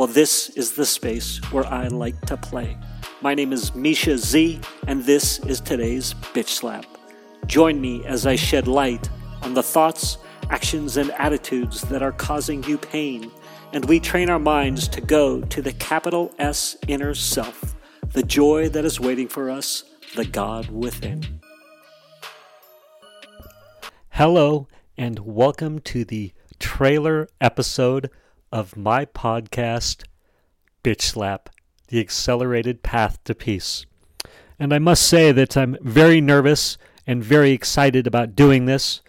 Well, this is the space where I like to play. My name is Misha Z, and this is today's Bitch Slap. Join me as I shed light on the thoughts, actions, and attitudes that are causing you pain, and we train our minds to go to the capital S inner self, the joy that is waiting for us, the God within. Hello, and welcome to the trailer episode of my podcast, Bitch Slap The Accelerated Path to Peace. And I must say that I'm very nervous and very excited about doing this.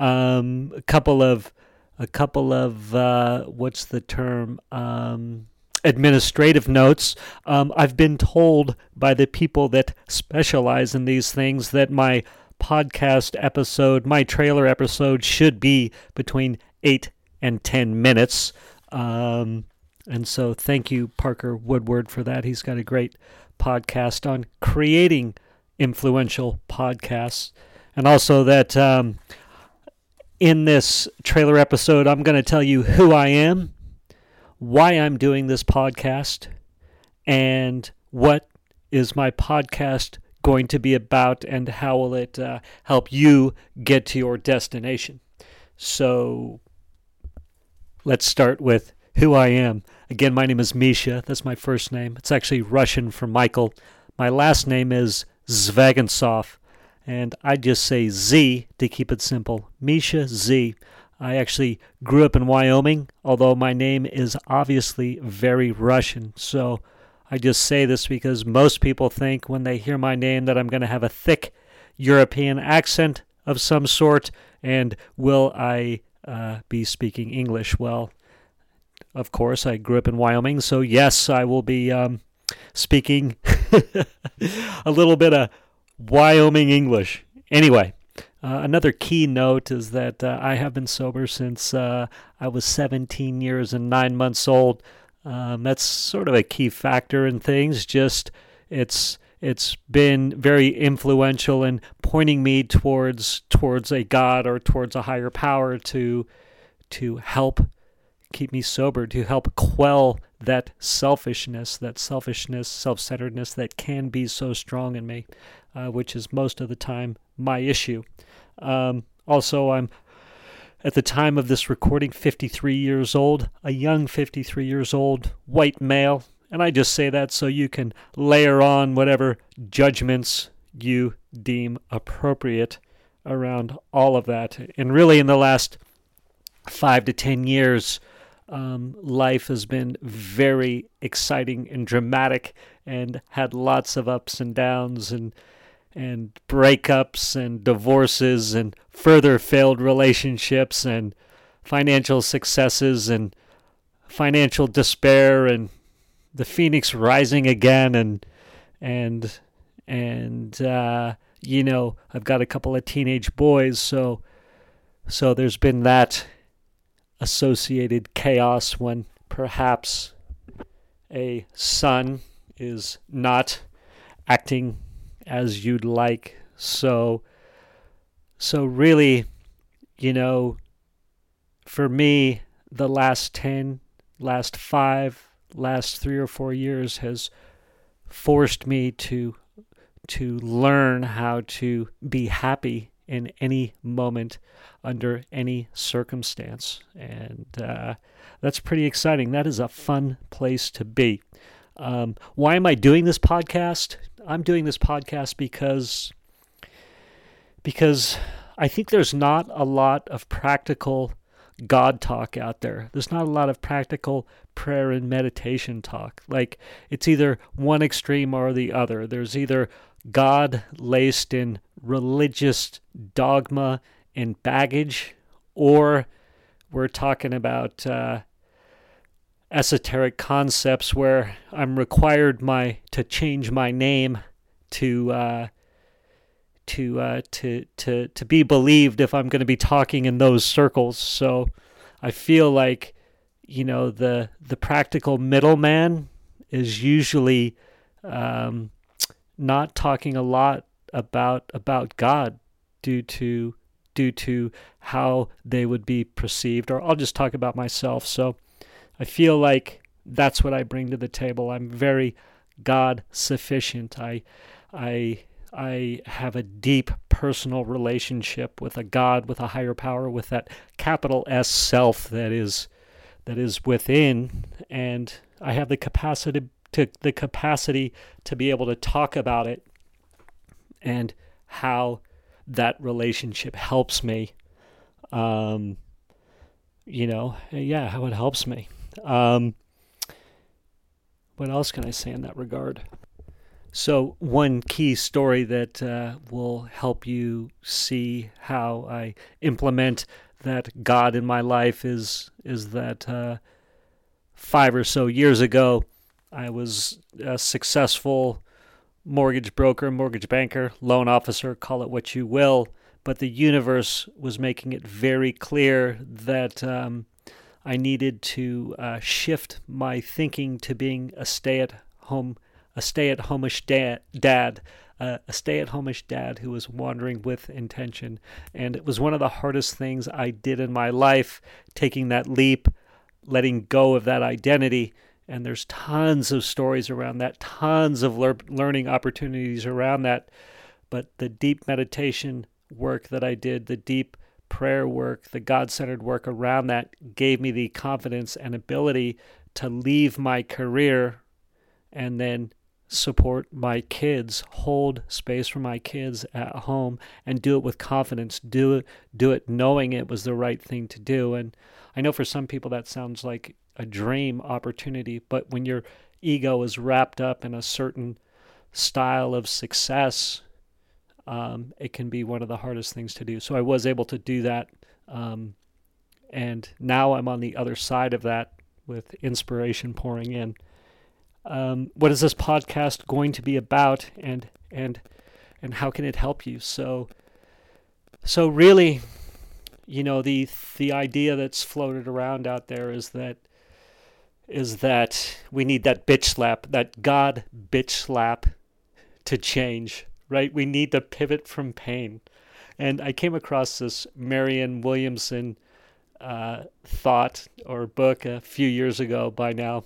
Um, a couple of, a couple of, uh, what's the term? Um, administrative notes. Um, I've been told by the people that specialize in these things that my podcast episode, my trailer episode, should be between 8 and 10 minutes. Um, and so thank you, Parker Woodward, for that. He's got a great podcast on creating influential podcasts. And also that um, in this trailer episode, I'm going to tell you who I am, why I'm doing this podcast, and what is my podcast going to be about, and how will it uh, help you get to your destination. So let's start with who I am. Again, my name is Misha. That's my first name. It's actually Russian for Michael. My last name is Zvagantsov, and I just say Z to keep it simple. Misha Z. I actually grew up in Wyoming, although my name is obviously very Russian. So I just say this because most people think when they hear my name that I'm going to have a thick European accent of some sort, and will I uh, be speaking English? Well, of course, I grew up in Wyoming, so yes, I will be um, speaking a little bit of Wyoming English. Anyway, uh, another key note is that uh, I have been sober since uh, I was 17 years and nine months old. Um, that's sort of a key factor in things. Just it's it's been very influential in pointing me towards towards a God or towards a higher power to to help keep me sober, to help quell that selfishness, that selfishness, self centeredness that can be so strong in me, uh, which is most of the time my issue. Um, also, I'm at the time of this recording 53 years old, a young 53 years old white male. And I just say that so you can layer on whatever judgments you deem appropriate around all of that. And really, in the last five to ten years, um, life has been very exciting and dramatic and had lots of ups and downs and and breakups and divorces and further failed relationships and financial successes and financial despair and the phoenix rising again and and and uh, you know I've got a couple of teenage boys so so there's been that associated chaos when perhaps a son is not acting as you'd like. So, so really, you know, for me, the last 10, last five, last three or four years has forced me to to learn how to be happy in any moment under any circumstance. And uh, that's pretty exciting. That is a fun place to be. Um, why am I doing this podcast? I'm doing this podcast because because I think there's not a lot of practical God talk out there. There's not a lot of practical prayer and meditation talk. Like it's either one extreme or the other. There's either God laced in religious dogma and baggage, or we're talking about uh, esoteric concepts where I'm required my to change my name to uh, to uh, to to to be believed if I'm going to be talking in those circles. So I feel like you know the the practical middleman is usually um, not talking a lot about about God due to due to how they would be perceived or I'll just talk about myself. So I feel like that's what I bring to the table. I'm very God sufficient. I I I have a deep personal relationship with a God with a higher power with that capital S self that is that is within and I have the capacity to the capacity to be able to talk about it and how that relationship helps me. Um, you know, yeah, how it helps me. Um, what else can I say in that regard? So, one key story that uh, will help you see how I implement that God in my life is is that uh, five or so years ago, I was a successful mortgage broker, mortgage banker, loan officer, call it what you will. But the universe was making it very clear that um, I needed to uh, shift my thinking to being a stay at home, a stay at homeish dad, uh, a stay at homeish dad who was wandering with intention. And it was one of the hardest things I did in my life, taking that leap, letting go of that identity and there's tons of stories around that, tons of lear- learning opportunities around that. But the deep meditation work that I did, the deep prayer work, the God centered work around that gave me the confidence and ability to leave my career and then support my kids, hold space for my kids at home and do it with confidence. Do it do it knowing it was the right thing to do. And I know for some people that sounds like a dream opportunity, but when your ego is wrapped up in a certain style of success, um, it can be one of the hardest things to do. So I was able to do that. Um, and now I'm on the other side of that with inspiration pouring in. Um, what is this podcast going to be about and and and how can it help you so so really you know the the idea that's floated around out there is that is that we need that bitch slap, that God bitch slap to change, right? We need to pivot from pain. And I came across this Marianne Williamson uh, thought or book a few years ago by now,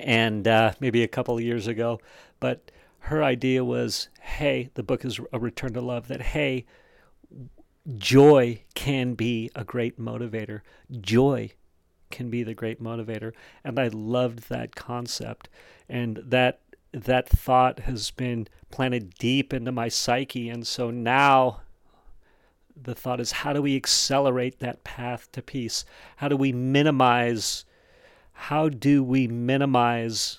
and uh, maybe a couple of years ago. But her idea was hey, the book is A Return to Love, that hey, joy can be a great motivator. Joy can be the great motivator. And I loved that concept. And that that thought has been planted deep into my psyche. And so now the thought is how do we accelerate that path to peace? How do we minimize how do we minimize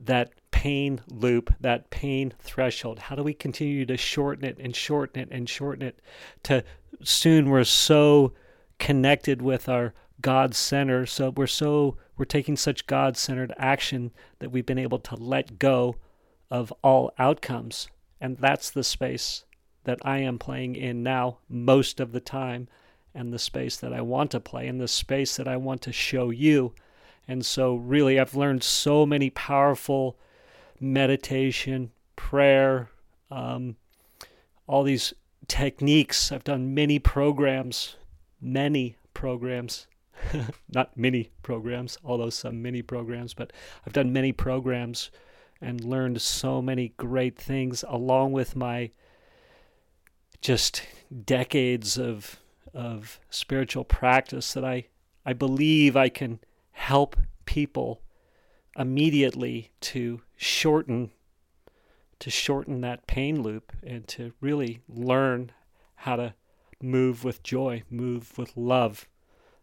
that pain loop, that pain threshold? How do we continue to shorten it and shorten it and shorten it to soon we're so connected with our God center, So we're so we're taking such God centered action that we've been able to let go of all outcomes. And that's the space that I am playing in now most of the time, and the space that I want to play, and the space that I want to show you. And so, really, I've learned so many powerful meditation, prayer, um, all these techniques. I've done many programs, many programs not many programs, although some mini programs, but I've done many programs and learned so many great things along with my just decades of of spiritual practice that I I believe I can help people immediately to shorten to shorten that pain loop and to really learn how to move with joy, move with love,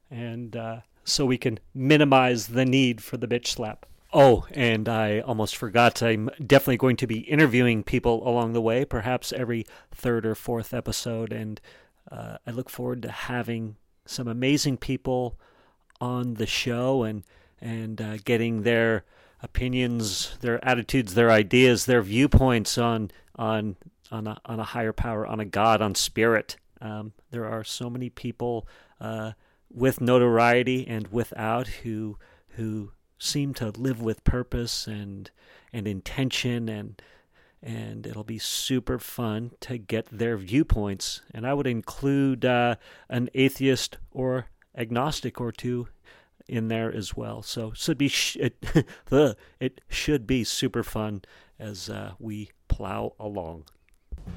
and uh, so we can minimize the need for the bitch slap. Oh, and I almost forgot. I'm definitely going to be interviewing people along the way, perhaps every third or fourth episode. And uh, I look forward to having some amazing people on the show and and uh, getting their opinions, their attitudes, their ideas, their viewpoints on on on a, on a higher power, on a God, on spirit. Um, there are so many people uh, with notoriety and without who who seem to live with purpose and and intention and and it'll be super fun to get their viewpoints. And I would include uh, an atheist or agnostic or two in there as well. So should be sh- it, it should be super fun as uh, we plow along.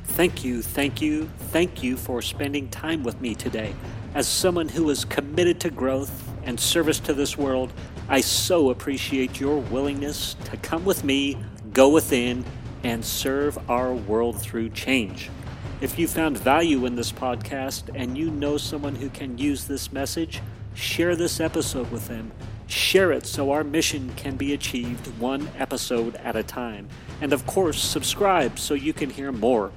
Thank you, thank you, thank you for spending time with me today. As someone who is committed to growth and service to this world, I so appreciate your willingness to come with me, go within, and serve our world through change. If you found value in this podcast and you know someone who can use this message, share this episode with them. Share it so our mission can be achieved one episode at a time. And of course, subscribe so you can hear more.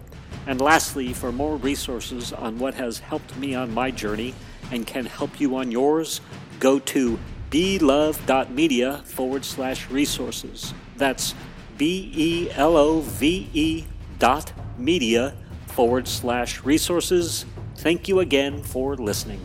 And lastly, for more resources on what has helped me on my journey and can help you on yours, go to belove.media forward slash resources. That's B E L O V E dot media forward slash resources. Thank you again for listening.